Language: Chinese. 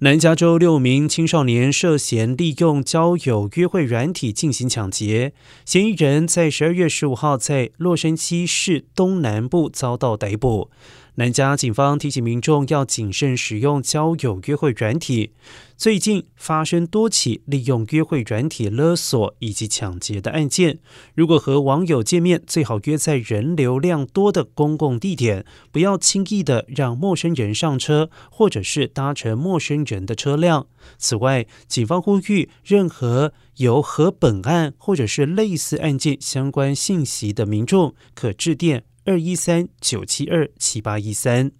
南加州六名青少年涉嫌利用交友约会软体进行抢劫，嫌疑人在十二月十五号在洛杉矶市东南部遭到逮捕。南加警方提醒民众要谨慎使用交友约会软体。最近发生多起利用约会软体勒索以及抢劫的案件。如果和网友见面，最好约在人流量多的公共地点，不要轻易的让陌生人上车，或者是搭乘陌生人的车辆。此外，警方呼吁任何有和本案或者是类似案件相关信息的民众，可致电。二一三九七二七八一三。